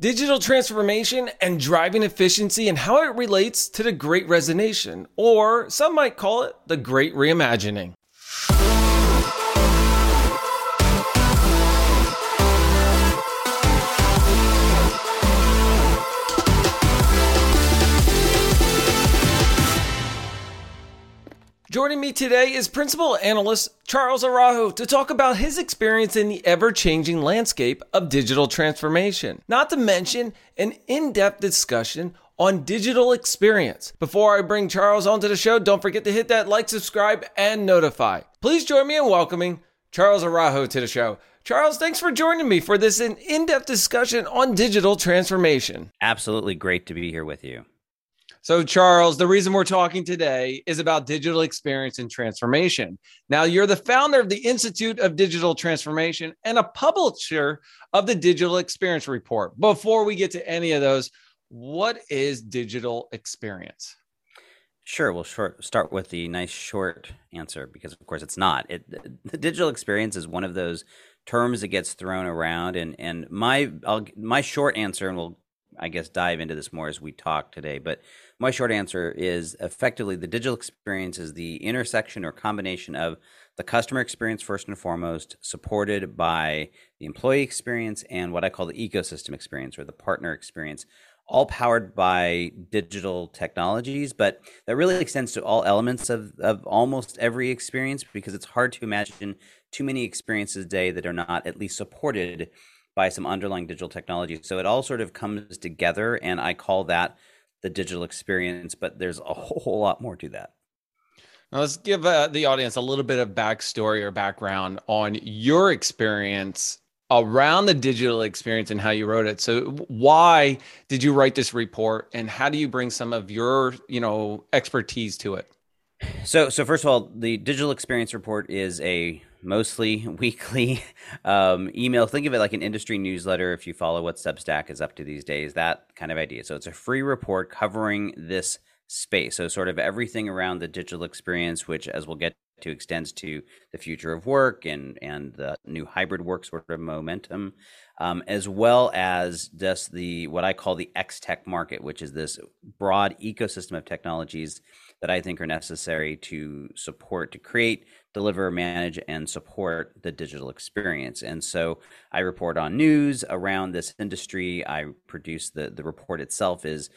digital transformation and driving efficiency and how it relates to the great resignation, or some might call it the great reimagining. Joining me today is Principal Analyst Charles Araujo to talk about his experience in the ever changing landscape of digital transformation, not to mention an in depth discussion on digital experience. Before I bring Charles onto the show, don't forget to hit that like, subscribe, and notify. Please join me in welcoming Charles Araujo to the show. Charles, thanks for joining me for this in depth discussion on digital transformation. Absolutely great to be here with you. So, Charles, the reason we're talking today is about digital experience and transformation. Now, you're the founder of the Institute of Digital Transformation and a publisher of the Digital Experience Report. Before we get to any of those, what is digital experience? Sure. We'll short, start with the nice short answer because, of course, it's not. It, the digital experience is one of those terms that gets thrown around, and and my I'll, my short answer, and we'll I guess dive into this more as we talk today. But my short answer is effectively the digital experience is the intersection or combination of the customer experience first and foremost, supported by the employee experience and what I call the ecosystem experience or the partner experience, all powered by digital technologies. But that really extends to all elements of, of almost every experience because it's hard to imagine too many experiences a day that are not at least supported by some underlying digital technology. So it all sort of comes together, and I call that the digital experience, but there's a whole lot more to that. Now let's give uh, the audience a little bit of backstory or background on your experience around the digital experience and how you wrote it. So why did you write this report and how do you bring some of your, you know, expertise to it? So so first of all, the digital experience report is a mostly weekly um, email. Think of it like an industry newsletter. If you follow what Substack is up to these days, that kind of idea. So it's a free report covering this space. So sort of everything around the digital experience, which as we'll get to extends to the future of work and and the new hybrid work sort of momentum, um, as well as just the what I call the X tech market, which is this broad ecosystem of technologies that I think are necessary to support, to create, deliver, manage, and support the digital experience. And so I report on news around this industry. I produce the, the report itself is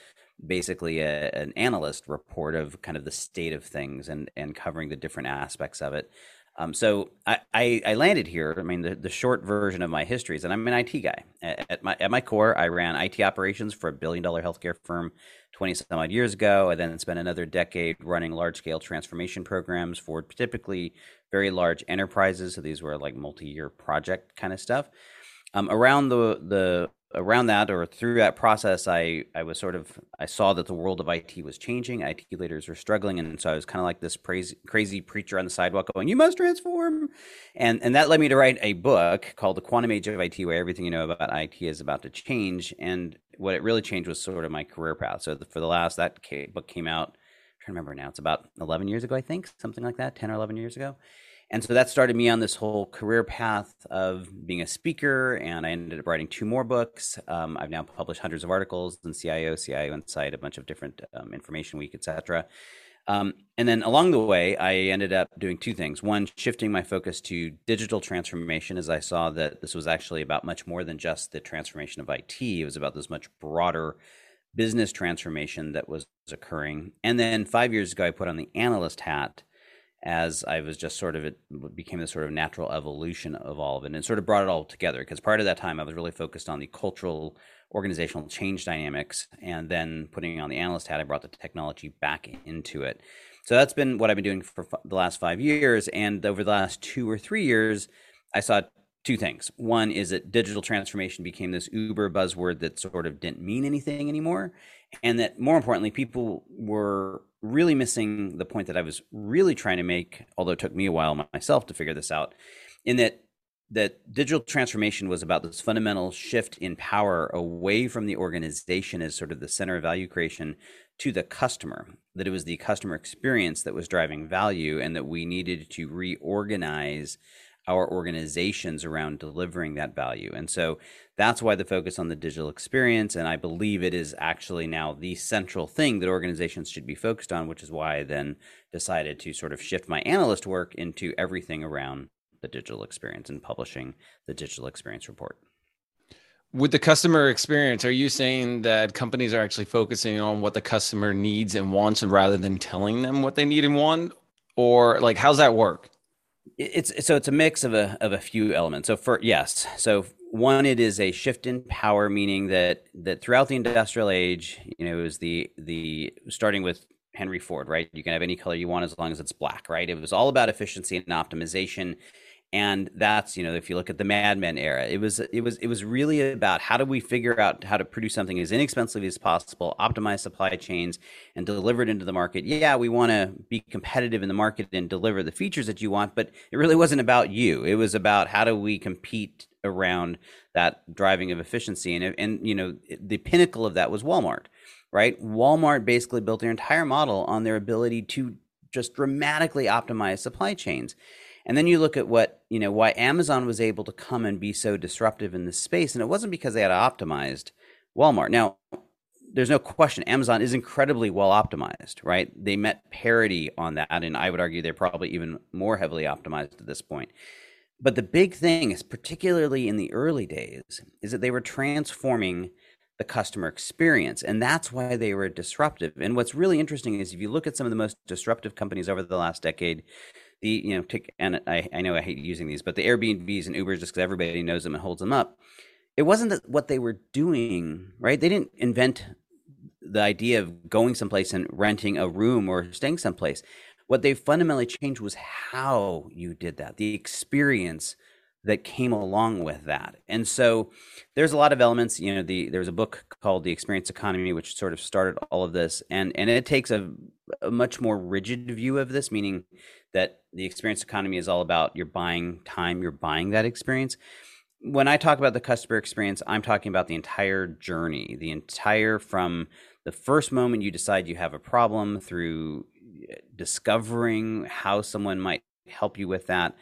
basically a, an analyst report of kind of the state of things and, and covering the different aspects of it. Um, so I, I, I, landed here. I mean, the, the short version of my history is that I'm an IT guy. At, at, my at my core, I ran IT operations for a billion dollar healthcare firm 20 some odd years ago. I then spent another decade running large scale transformation programs for typically very large enterprises. So these were like multi year project kind of stuff. Um, around the the around that or through that process, I I was sort of I saw that the world of IT was changing. IT leaders were struggling, and so I was kind of like this crazy crazy preacher on the sidewalk going, "You must transform," and and that led me to write a book called "The Quantum Age of IT," where everything you know about IT is about to change. And what it really changed was sort of my career path. So for the last that book came out, to remember now, it's about 11 years ago, I think, something like that, 10 or 11 years ago. And so that started me on this whole career path of being a speaker, and I ended up writing two more books. Um, I've now published hundreds of articles in CIO, CIO Insight, a bunch of different um, Information Week, etc. Um, and then along the way, I ended up doing two things. One, shifting my focus to digital transformation, as I saw that this was actually about much more than just the transformation of IT. It was about this much broader business transformation that was occurring. And then five years ago, I put on the analyst hat as I was just sort of it became the sort of natural evolution of all of it and sort of brought it all together because prior to that time I was really focused on the cultural organizational change dynamics and then putting on the analyst hat I brought the technology back into it. So that's been what I've been doing for the last 5 years and over the last 2 or 3 years I saw two things. One is that digital transformation became this uber buzzword that sort of didn't mean anything anymore and that more importantly people were really missing the point that I was really trying to make, although it took me a while myself to figure this out, in that that digital transformation was about this fundamental shift in power away from the organization as sort of the center of value creation to the customer that it was the customer experience that was driving value and that we needed to reorganize our organizations around delivering that value. And so that's why the focus on the digital experience. And I believe it is actually now the central thing that organizations should be focused on, which is why I then decided to sort of shift my analyst work into everything around the digital experience and publishing the digital experience report. With the customer experience, are you saying that companies are actually focusing on what the customer needs and wants rather than telling them what they need and want? Or like how's that work? It's so it's a mix of a of a few elements. So for yes, so one it is a shift in power, meaning that that throughout the industrial age, you know, it was the the starting with Henry Ford, right? You can have any color you want as long as it's black, right? It was all about efficiency and optimization and that's you know if you look at the Mad Men era, it was it was it was really about how do we figure out how to produce something as inexpensively as possible, optimize supply chains, and deliver it into the market. Yeah, we want to be competitive in the market and deliver the features that you want, but it really wasn't about you. It was about how do we compete around that driving of efficiency, and and you know the pinnacle of that was Walmart, right? Walmart basically built their entire model on their ability to just dramatically optimize supply chains and then you look at what, you know, why Amazon was able to come and be so disruptive in this space. And it wasn't because they had optimized Walmart. Now, there's no question Amazon is incredibly well optimized, right? They met parity on that. And I would argue they're probably even more heavily optimized at this point. But the big thing is, particularly in the early days, is that they were transforming the customer experience. And that's why they were disruptive. And what's really interesting is if you look at some of the most disruptive companies over the last decade, the you know take and I, I know I hate using these, but the Airbnbs and Ubers just because everybody knows them and holds them up. It wasn't that what they were doing, right? They didn't invent the idea of going someplace and renting a room or staying someplace. What they fundamentally changed was how you did that, the experience that came along with that. And so there's a lot of elements, you know, the there's a book called The Experience Economy which sort of started all of this and and it takes a, a much more rigid view of this meaning that the experience economy is all about you're buying time, you're buying that experience. When I talk about the customer experience, I'm talking about the entire journey, the entire from the first moment you decide you have a problem through eh, discovering how someone might help you with that,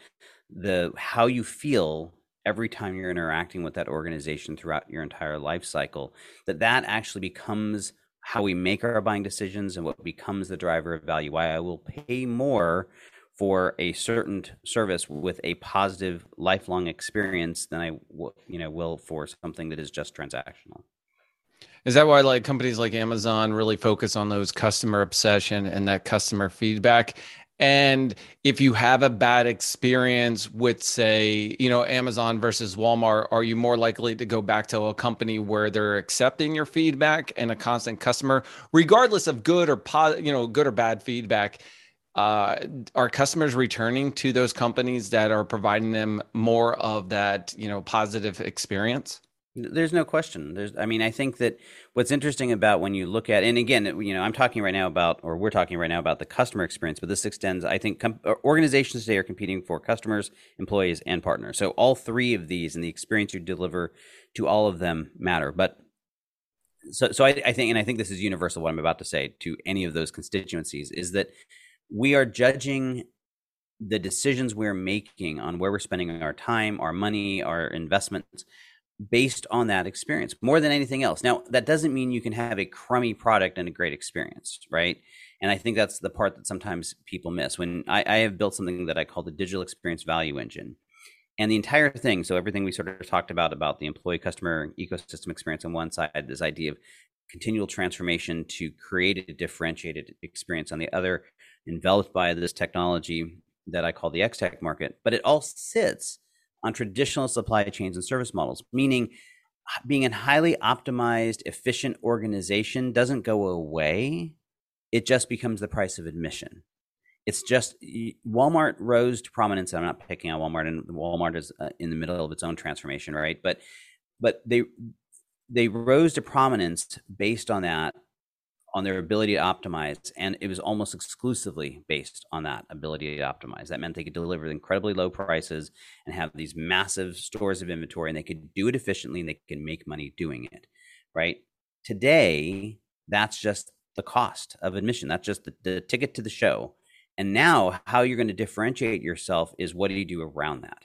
the how you feel every time you're interacting with that organization throughout your entire life cycle, that that actually becomes how we make our buying decisions and what becomes the driver of value. Why I will pay more for a certain service with a positive lifelong experience than I you know will for something that is just transactional. Is that why like companies like Amazon really focus on those customer obsession and that customer feedback? And if you have a bad experience with, say, you know, Amazon versus Walmart, are you more likely to go back to a company where they're accepting your feedback and a constant customer, regardless of good or positive, you know, good or bad feedback? Uh, are customers returning to those companies that are providing them more of that you know positive experience? There's no question. There's i mean i think that what's interesting about when you look at and again you know i'm talking right now about or we're talking right now about the customer experience but this extends i think com- organizations today are competing for customers employees and partners. So all three of these and the experience you deliver to all of them matter. But so so I, I think and i think this is universal what i'm about to say to any of those constituencies is that we are judging the decisions we're making on where we're spending our time, our money, our investments based on that experience more than anything else. Now, that doesn't mean you can have a crummy product and a great experience, right? And I think that's the part that sometimes people miss. When I, I have built something that I call the digital experience value engine. And the entire thing, so everything we sort of talked about, about the employee customer ecosystem experience on one side, this idea of continual transformation to create a differentiated experience on the other, enveloped by this technology that I call the X Tech market, but it all sits on traditional supply chains and service models, meaning being a highly optimized, efficient organization doesn't go away. It just becomes the price of admission. It's just Walmart rose to prominence. I'm not picking on Walmart, and Walmart is uh, in the middle of its own transformation, right? But but they they rose to prominence based on that on their ability to optimize and it was almost exclusively based on that ability to optimize that meant they could deliver incredibly low prices and have these massive stores of inventory and they could do it efficiently and they could make money doing it right today that's just the cost of admission that's just the, the ticket to the show And now how you're going to differentiate yourself is what do you do around that?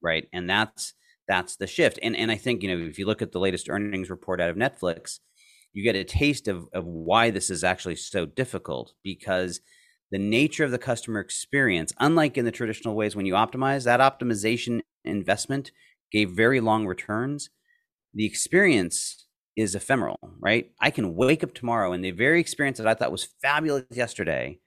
Right. And that's that's the shift. And and I think, you know, if you look at the latest earnings report out of Netflix, you get a taste of, of why this is actually so difficult because the nature of the customer experience, unlike in the traditional ways when you optimize, that optimization investment gave very long returns. The experience is ephemeral, right? I can wake up tomorrow and the very experience that I thought was fabulous yesterday,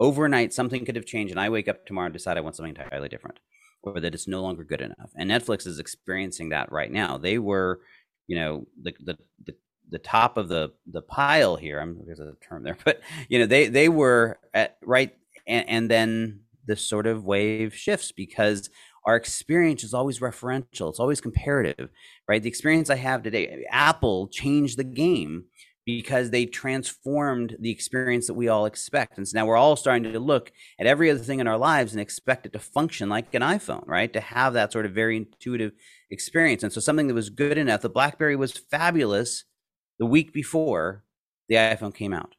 overnight something could have changed, and I wake up tomorrow and decide I want something entirely different, or that it's no longer good enough. And Netflix is experiencing that right now. They were, you know, the the the, the top of the the pile here. I'm there's a term there, but you know, they they were at right, and, and then this sort of wave shifts because our experience is always referential it's always comparative right the experience i have today apple changed the game because they transformed the experience that we all expect and so now we're all starting to look at every other thing in our lives and expect it to function like an iphone right to have that sort of very intuitive experience and so something that was good enough the blackberry was fabulous the week before the iphone came out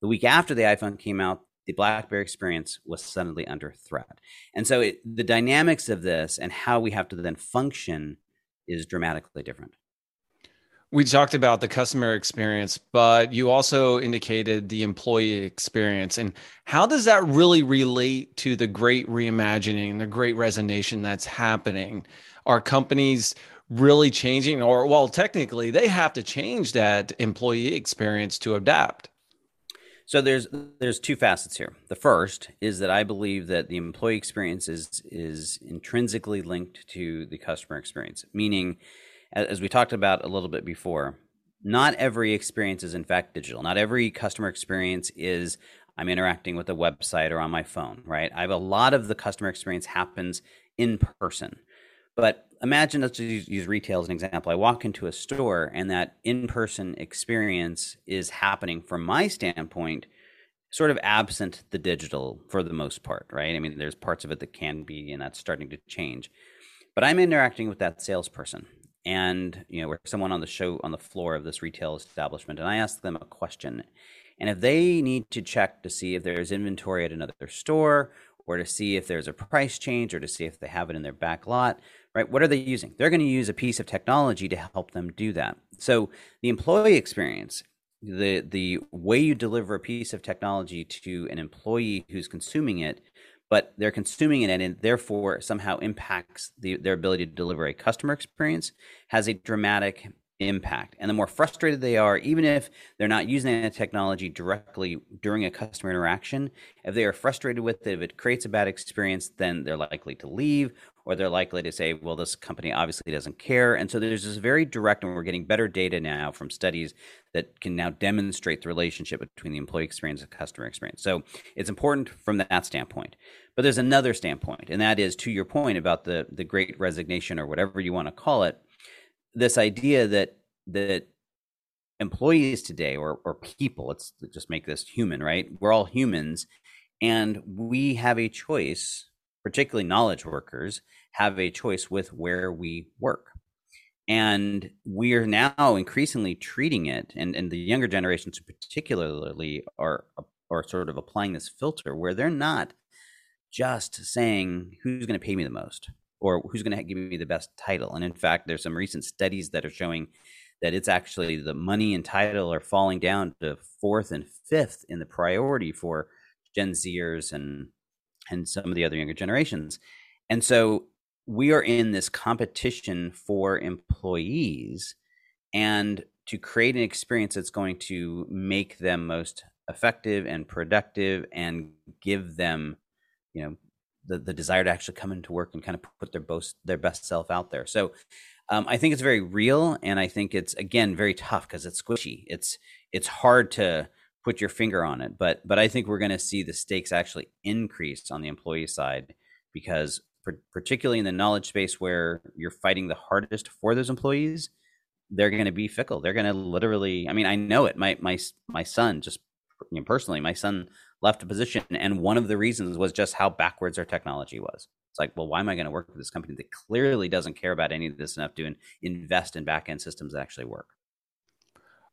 the week after the iphone came out the BlackBerry experience was suddenly under threat. And so it, the dynamics of this and how we have to then function is dramatically different. We talked about the customer experience, but you also indicated the employee experience. And how does that really relate to the great reimagining, the great resignation that's happening? Are companies really changing, or, well, technically, they have to change that employee experience to adapt? So there's there's two facets here. The first is that I believe that the employee experience is is intrinsically linked to the customer experience, meaning as we talked about a little bit before, not every experience is in fact digital. Not every customer experience is I'm interacting with a website or on my phone, right? I have a lot of the customer experience happens in person. But imagine let's use, use retail as an example. I walk into a store and that in-person experience is happening from my standpoint sort of absent the digital for the most part, right? I mean, there's parts of it that can be, and that's starting to change. But I'm interacting with that salesperson, and you know, we're someone on the show on the floor of this retail establishment, and I ask them a question, and if they need to check to see if there's inventory at another store, or to see if there's a price change, or to see if they have it in their back lot, right? What are they using? They're going to use a piece of technology to help them do that. So the employee experience, the the way you deliver a piece of technology to an employee who's consuming it, but they're consuming it and it therefore somehow impacts the, their ability to deliver a customer experience, has a dramatic impact. And the more frustrated they are, even if they're not using that technology directly during a customer interaction, if they are frustrated with it, if it creates a bad experience, then they're likely to leave or they're likely to say, well, this company obviously doesn't care. And so there's this very direct, and we're getting better data now from studies that can now demonstrate the relationship between the employee experience and customer experience. So it's important from that standpoint. But there's another standpoint, and that is to your point about the the great resignation or whatever you want to call it, this idea that that employees today or or people, let's just make this human, right? We're all humans and we have a choice particularly knowledge workers, have a choice with where we work. And we are now increasingly treating it, and, and the younger generations particularly are are sort of applying this filter where they're not just saying who's going to pay me the most or who's going to give me the best title. And in fact, there's some recent studies that are showing that it's actually the money and title are falling down to fourth and fifth in the priority for Gen Zers and and some of the other younger generations. And so we are in this competition for employees and to create an experience that's going to make them most effective and productive and give them, you know, the, the desire to actually come into work and kind of put their best their best self out there. So um, I think it's very real, and I think it's again very tough because it's squishy. It's it's hard to put your finger on it. But but I think we're going to see the stakes actually increase on the employee side because particularly in the knowledge space where you're fighting the hardest for those employees, they're going to be fickle. They're going to literally. I mean, I know it. My my my son just you know, personally, my son left a position, and one of the reasons was just how backwards our technology was. It's like, well, why am I going to work with this company that clearly doesn't care about any of this enough to invest in back end systems that actually work?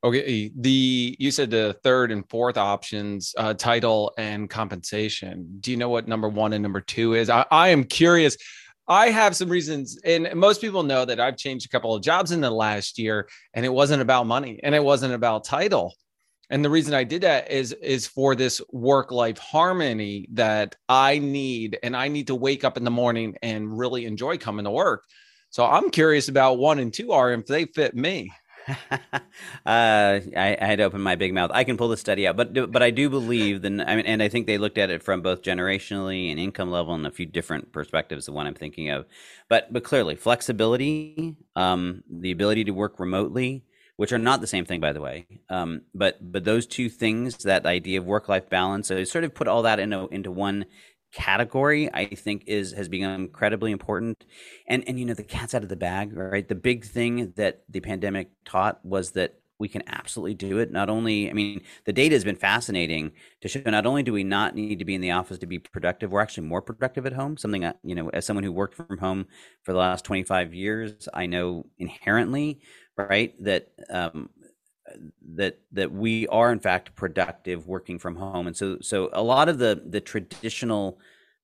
Okay, the you said the third and fourth options, uh, title and compensation. Do you know what number one and number two is? I, I am curious. I have some reasons, and most people know that I've changed a couple of jobs in the last year, and it wasn't about money and it wasn't about title. And the reason I did that is is for this work life harmony that I need, and I need to wake up in the morning and really enjoy coming to work. So I'm curious about one and two are if they fit me. uh, I, I, had to open my big mouth. I can pull the study out, but but I do believe then. I mean, and I think they looked at it from both generationally and income level and a few different perspectives. The one I'm thinking of, but but clearly flexibility, um, the ability to work remotely, which are not the same thing, by the way. Um, but but those two things, that idea of work life balance, so sort of put all that into into one category i think is has become incredibly important. And and you know the cat's out of the bag right? The big thing that the pandemic taught was that we can absolutely do it. Not only i mean the data has been fascinating to show not only do we not need to be in the office to be productive we're actually more productive at home. Something you know as someone who worked from home for the last 25 years i know inherently right? That um, that that we are in fact productive working from home. And so so a lot of the the traditional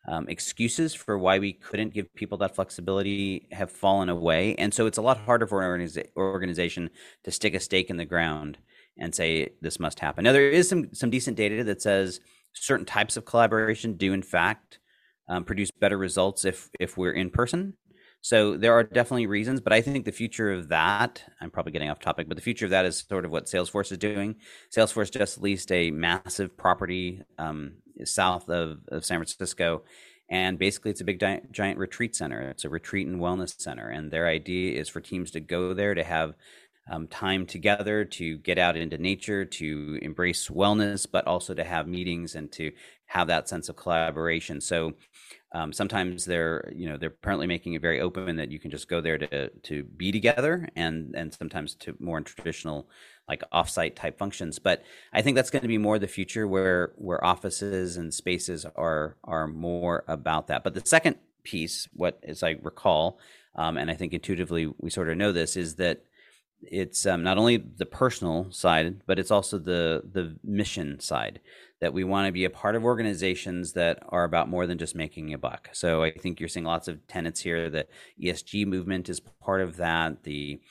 um, excuses for why we couldn't give people that flexibility have fallen away. And so it's a lot harder for an organiza- organization to stick a stake in the ground and say this must happen. Now there is some some decent data that says certain types of collaboration do in fact um, produce better results if if we're in person so there are definitely reasons, but I think the future of that, I'm probably getting off topic, but the future of that is sort of what Salesforce is doing. Salesforce just leased a massive property um, south of, of San Francisco. And basically, it's a big giant, retreat center. It's a retreat and wellness center. And their idea is for teams to go there to have um, time together, to get out into nature, to embrace wellness, but also to have meetings and to have that sense of collaboration. So um, sometimes they're you know they're apparently making it very open that you can just go there to to be together and and sometimes to more traditional like offsite type functions. But i think that's going to be more the future where where offices and spaces are are more about that. But the second piece what as i recall um, and i think intuitively we sort of know this is that it's um, not only the personal side but it's also the the mission side that we want to be a part of organizations that are about more than just making a buck. So I think you're seeing lots of tenets here. The ESG movement is part of that. The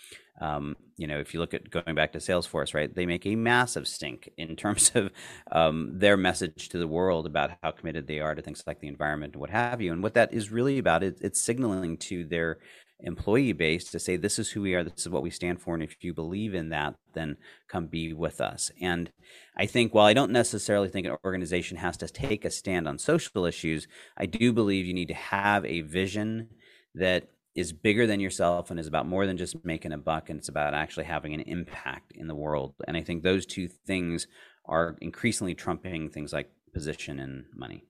um, you know, if you look at going back to Salesforce, right, they make a massive stink in terms of um, their message to the world about how committed they are to things like the environment and what have you. And what that is really about, it, it's signaling to their employee base to say this is who we are this is what we stand for and if you believe in that then come be with us. And i think while i don't necessarily think an organization has to take a stand on social issues i do believe you need to have a vision that is bigger than yourself and is about more than just making a buck and it's about actually having an impact in the world. And i think those two things are increasingly trumping things like position and money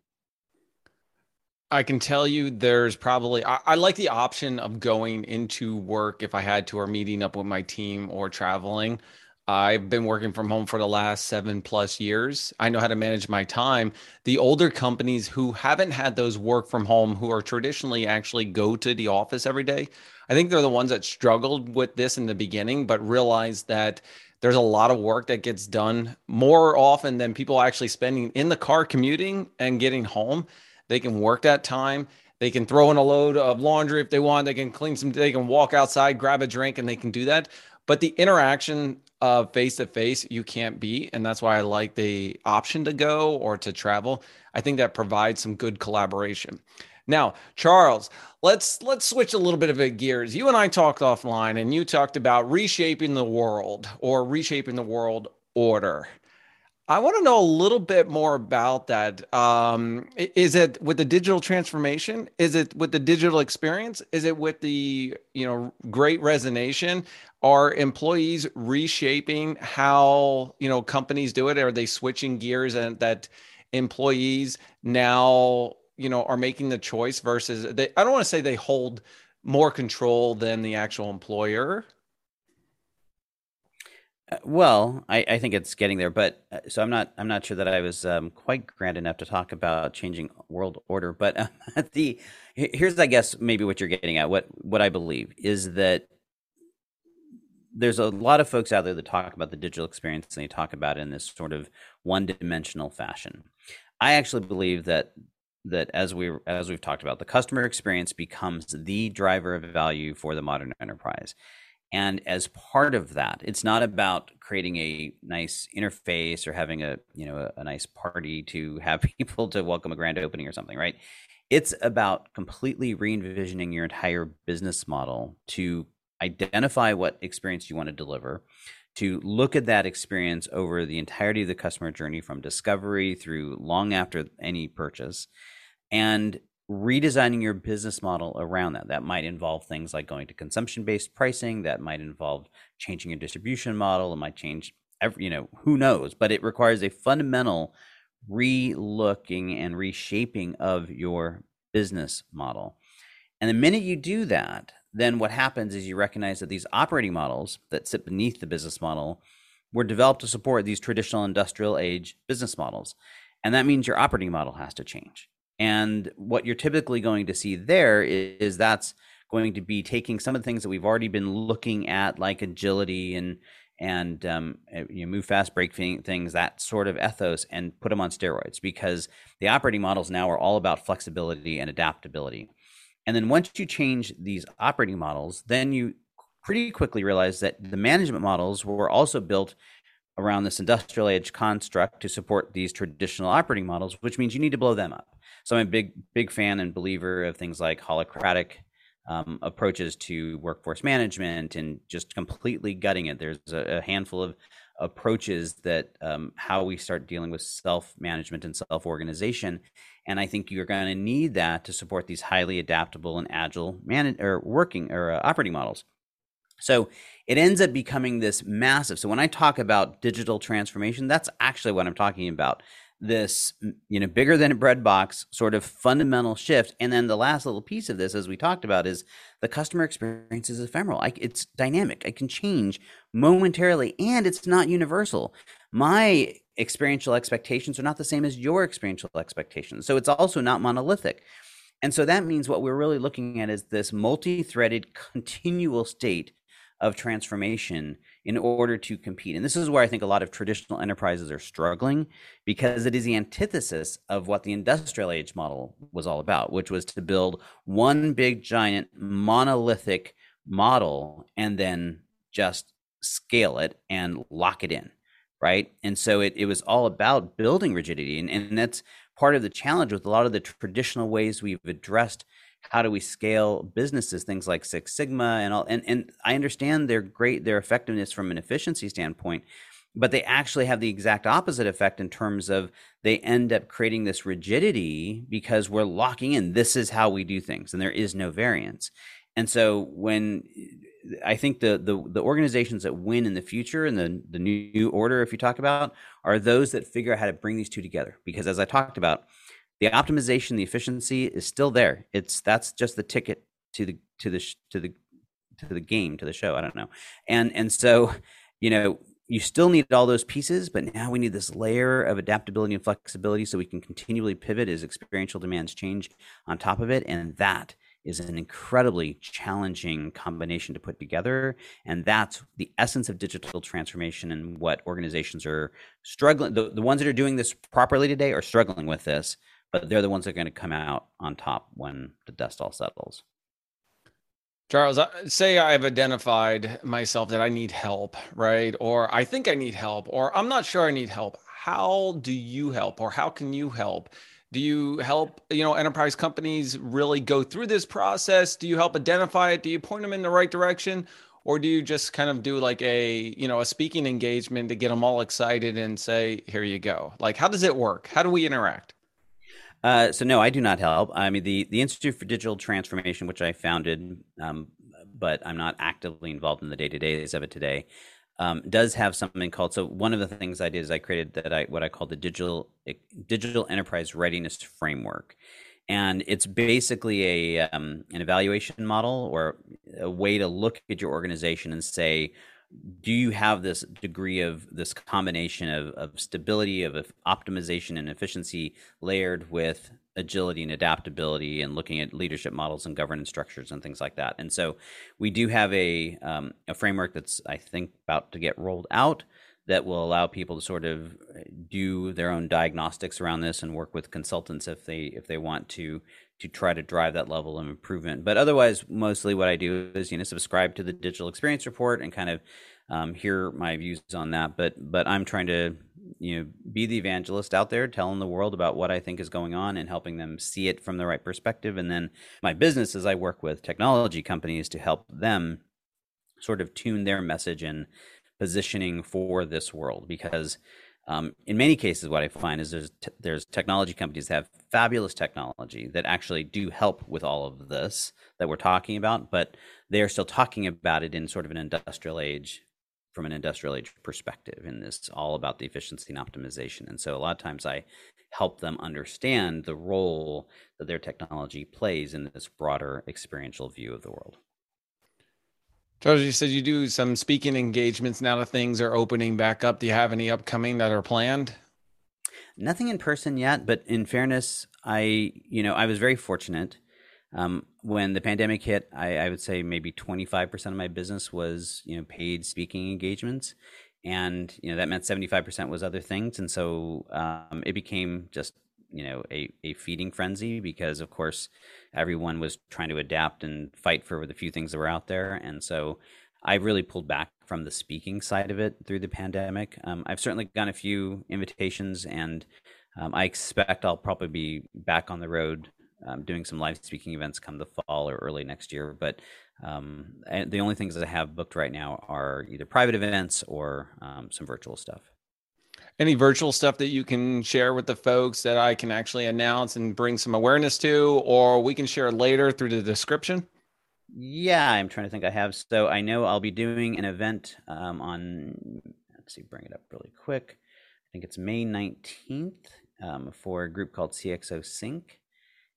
I can tell you there's probably, I, I, like the option of going into work if I had to, or meeting up with my team or traveling. I've been working from home for the last seven plus years. I know how to manage my time. The older companies who haven't had those work from home, who are traditionally actually go to the office every day, I think they're the ones that struggled with this in the beginning, but realized that there's a lot of work that gets done more often than people actually spending in the car commuting and getting home they can work that time. They can throw in a load of laundry if they want. They can clean some, they can walk outside, grab a drink, and they can do that. But the interaction of face to face, you can't beat. And that's why I like the option to go or to travel. I think that provides some good collaboration. Now, Charles, let's let's switch a little bit of gears. You and I talked offline and you talked about reshaping the world or reshaping the world order. I want to know a little bit more about that. Um, is it with the digital transformation? Is it with the digital experience? Is it with the you know great resignation? Are employees reshaping how you know companies do it? Are they switching gears and that employees now you know are making the choice versus they? I don't want to say they hold more control than the actual employer well, I, I, think it's getting there, but uh, so I'm not I'm not sure that I was um, quite grand enough to talk about changing world order. But uh, the here's I guess maybe what you're getting at. What what I believe is that there's a lot of folks out there that talk about the digital experience and they talk about it in this sort of one-dimensional fashion. I actually believe that that as we as we've talked about, the customer experience becomes the driver of value for the modern enterprise. And as part of that, it's not about creating a nice interface or having a you know a, a nice party to have people to welcome a grand opening or something, right? It's about completely re-envisioning your entire business model to identify what experience you want to deliver, to look at that experience over the entirety of the customer journey from discovery through long after any purchase, and redesigning your business model around that. That might involve things like going to consumption based pricing, that might involve changing your distribution model, it might change every, you know, who knows, but it requires a fundamental re-looking and reshaping of your business model. And the minute you do that, then what happens is you recognize that these operating models that sit beneath the business model were developed to support these traditional industrial age business models. And that means your operating model has to change. And what you're typically going to see there is, is that's going to be taking some of the things that we've already been looking at, like agility and and um, eh, you know, move fast, break things, that sort of ethos, and put them on steroids because the operating models now are all about flexibility and adaptability. And then once you change these operating models, then you pretty quickly realize that the management models were also built around this industrial age construct to support these traditional operating models, which means you need to blow them up. So I'm a big, big fan and believer of things like holacratic um, approaches to workforce management and just completely gutting it. There's a, a handful of approaches that um, how we start dealing with self management and self organization. And I think you're going to need that to support these highly adaptable and agile man- or working or uh, operating models. So it ends up becoming this massive. So when I talk about digital transformation, that's actually what I'm talking about this you know bigger than a bread box sort of fundamental shift. And then the last little piece of this as we talked about is the customer experience is ephemeral. I, it's dynamic. I can change momentarily and it's not universal. My experiential expectations are not the same as your experiential expectations. So it's also not monolithic. And so that means what we're really looking at is this multi-threaded continual state of transformation in order to compete. And this is where I think a lot of traditional enterprises are struggling because it is the antithesis of what the industrial age model was all about, which was to build one big giant monolithic model and then just scale it and lock it in. Right. And so it, it was all about building rigidity. And, and that's part of the challenge with a lot of the traditional ways we've addressed how do we scale businesses things like six sigma and all and, and i understand their great their effectiveness from an efficiency standpoint but they actually have the exact opposite effect in terms of they end up creating this rigidity because we're locking in this is how we do things and there is no variance and so when I think the, the the organizations that win in the future and the the new order, if you talk about, are those that figure out how to bring these two together. Because as I talked about, the optimization, the efficiency is still there. It's that's just the ticket to the to the to the to the game to the show. I don't know, and and so you know you still need all those pieces, but now we need this layer of adaptability and flexibility so we can continually pivot as experiential demands change on top of it, and that is an incredibly challenging combination to put together. And that's the essence of digital transformation and what organizations are struggling. The, the ones that are doing this properly today are struggling with this but they're the ones that are going to come out on top when the dust all settles. Charles, say I've identified myself that I need help, right? Or I think I need help, or I'm not sure I need help. How do you help, or how can you help? Do you help, you know, enterprise companies really go through this process? Do you help identify it? Do you point them in the right direction? Or do you just kind of do like a, you know, a speaking engagement to get them all excited and say, here you go? Like, how does it work? How do we interact? Uh, so no, I do not help. I mean, the the Institute for Digital Transformation, which I founded, um, but I'm not actively involved in the day to days of it today, um, does have something called. So one of the things I did is I created that I what I call the digital digital enterprise readiness framework, and it's basically a um, an evaluation model or a way to look at your organization and say do you have this degree of this combination of, of stability of, of optimization and efficiency layered with agility and adaptability and looking at leadership models and governance structures and things like that. And so we do have a um, a framework that's I think about to get rolled out that will allow people to sort of do their own diagnostics around this and work with consultants if they if they want to to try to drive that level of improvement. But otherwise, mostly what I do is you know subscribe to the digital experience report and kind of um, hear my views on that. But but I'm trying to you know be the evangelist out there, telling the world about what I think is going on and helping them see it from the right perspective. And then my business is I work with technology companies to help them sort of tune their message and positioning for this world because um, in many cases, what I find is there's t- there's technology companies that have fabulous technology that actually do help with all of this that we're talking about, but they are still talking about it in sort of an industrial age from an industrial age perspective and it's all about the efficiency and optimization. And so a lot of times i help them understand the role that their technology plays in this broader experiential view of the world Charles, you said you do some speaking engagements now that things are opening back up. Do you have any upcoming that are planned? Nothing in person yet, but in fairness, I you know I was very fortunate. Um, when the pandemic hit, I, I would say maybe 25% of my business was you know paid speaking engagements, and you know that meant 75% was other things, and so um, it became just you know a, a feeding frenzy because of course everyone was trying to adapt and fight for the few things that were out there. And so i really pulled back from the speaking side of it through the pandemic. Um, i've certainly gotten a few invitations and um, i expect i'll probably be back on the road um, doing some live speaking events come the fall or early next year. But um, the only things that i have booked right now are either private events or um, some virtual stuff any virtual stuff that you can share with the folks that I can actually announce and bring some awareness to, or we can share later through the description? Yeah, I'm trying to think. I have so I know I'll be doing an event um, on. Let's see, bring it up really quick. I think it's May 19th um, for a group called CXO Sync,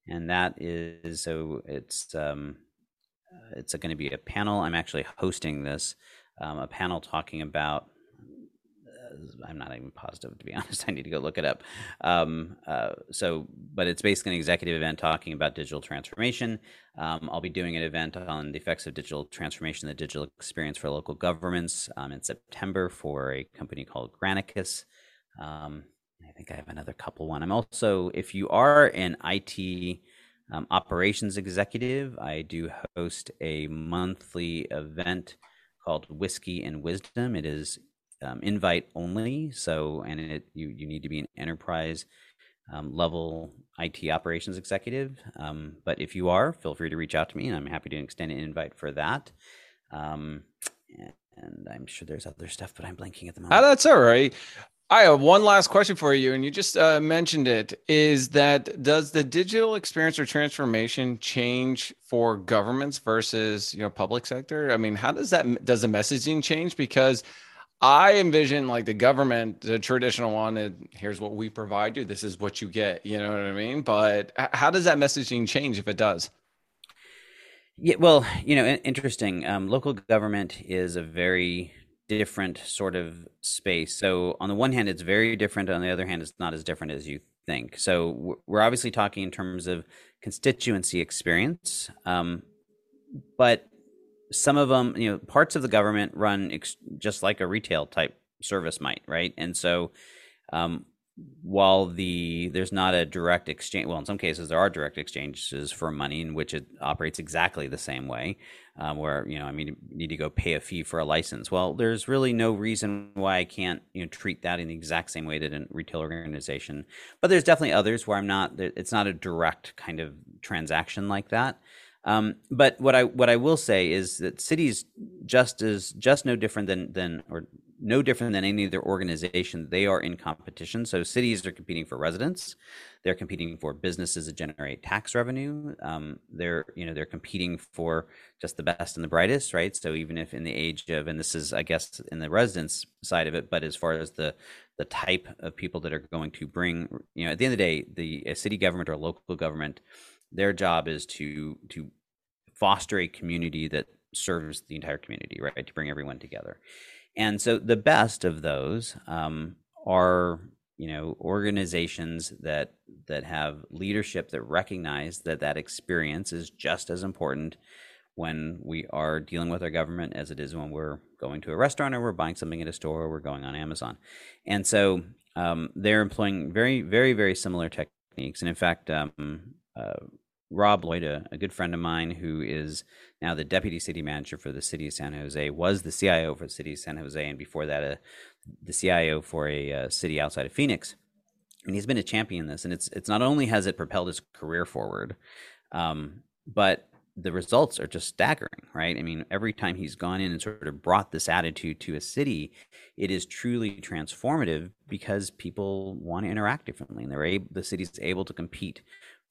and that is so it's um, it's going to be a panel. I'm actually hosting this um, a panel talking about I'm not even positive to be honest. I need to go look it up. Um, uh, so, but it's basically an executive event talking about digital transformation. Um, I'll be doing an event on the effects of digital transformation, the digital experience for local governments um, in September for a company called Granicus. Um, I think I have another couple one. I'm also, if you are an IT um, operations executive, I do host a monthly event called Whiskey and Wisdom. It is um, invite only. So, and it you you need to be an enterprise um, level IT operations executive. Um, but if you are, feel free to reach out to me, and I'm happy to extend an invite for that. Um, and I'm sure there's other stuff, but I'm blanking at the moment. Oh, that's all right. I have one last question for you, and you just uh, mentioned it. Is that does the digital experience or transformation change for governments versus you know public sector? I mean, how does that does the messaging change? Because I envision like the government, the traditional one, and here's what we provide you. This is what you get. You know what I mean? But how does that messaging change if it does? Yeah, well, you know, interesting. Um, local government is a very different sort of space. So, on the one hand, it's very different. On the other hand, it's not as different as you think. So, we're obviously talking in terms of constituency experience, um, but some of them, you know, parts of the government run ex- just like a retail type service might, right? And so, um, while the there's not a direct exchange, well, in some cases there are direct exchanges for money in which it operates exactly the same way, um, where you know I mean you need to go pay a fee for a license. Well, there's really no reason why I can't you know treat that in the exact same way that a retail organization. But there's definitely others where I'm not. It's not a direct kind of transaction like that. Um, but what I what I will say is that cities just is just no different than than or no different than any other organization. They are in competition. So cities are competing for residents. They're competing for businesses that generate tax revenue. Um, they're you know they're competing for just the best and the brightest, right? So even if in the age of and this is I guess in the residents side of it, but as far as the the type of people that are going to bring you know at the end of the day, the city government or local government their job is to to foster a community that serves the entire community, right? To bring everyone together. And so the best of those um, are you know organizations that that have leadership that recognize that that experience is just as important when we are dealing with our government as it is when we're going to a restaurant or we're buying something at a store or we're going on Amazon. And so um, they're employing very, very, very similar techniques. And in fact, um, uh, Rob Lloyd, a, a, good friend of mine who is now the deputy city manager for the city of San Jose, was the CIO for the city of San Jose, and before that, uh, the CIO for a uh, city outside of Phoenix. And he's been a champion in this, and it's it's not only has it propelled his career forward, um, but the results are just staggering, right? I mean, every time he's gone in and sort of brought this attitude to a city, it is truly transformative because people want to interact differently, and they're able, the city's able to compete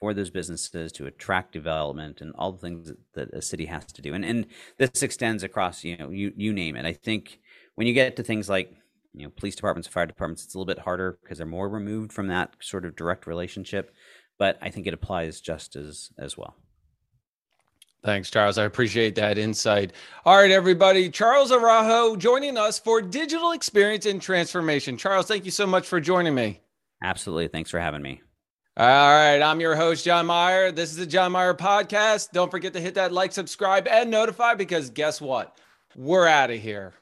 for those businesses to attract development and all the things that, a city has to do. And and this extends across, you know, you you name it. I think when you get to things like you know police departments, fire departments, it's a little bit harder because they're more removed from that sort of direct relationship. But I think it applies just as as well. Thanks, Charles. I appreciate that insight. All right, everybody. Charles Araujo joining us for Digital Experience and Transformation. Charles, thank you so much for joining me. Absolutely. Thanks for having me. All right. I'm your host, Jon Myer. This is the Jon Myer Podcast. Don't forget to hit that like, subscribe, and notify because guess what? We're out of here.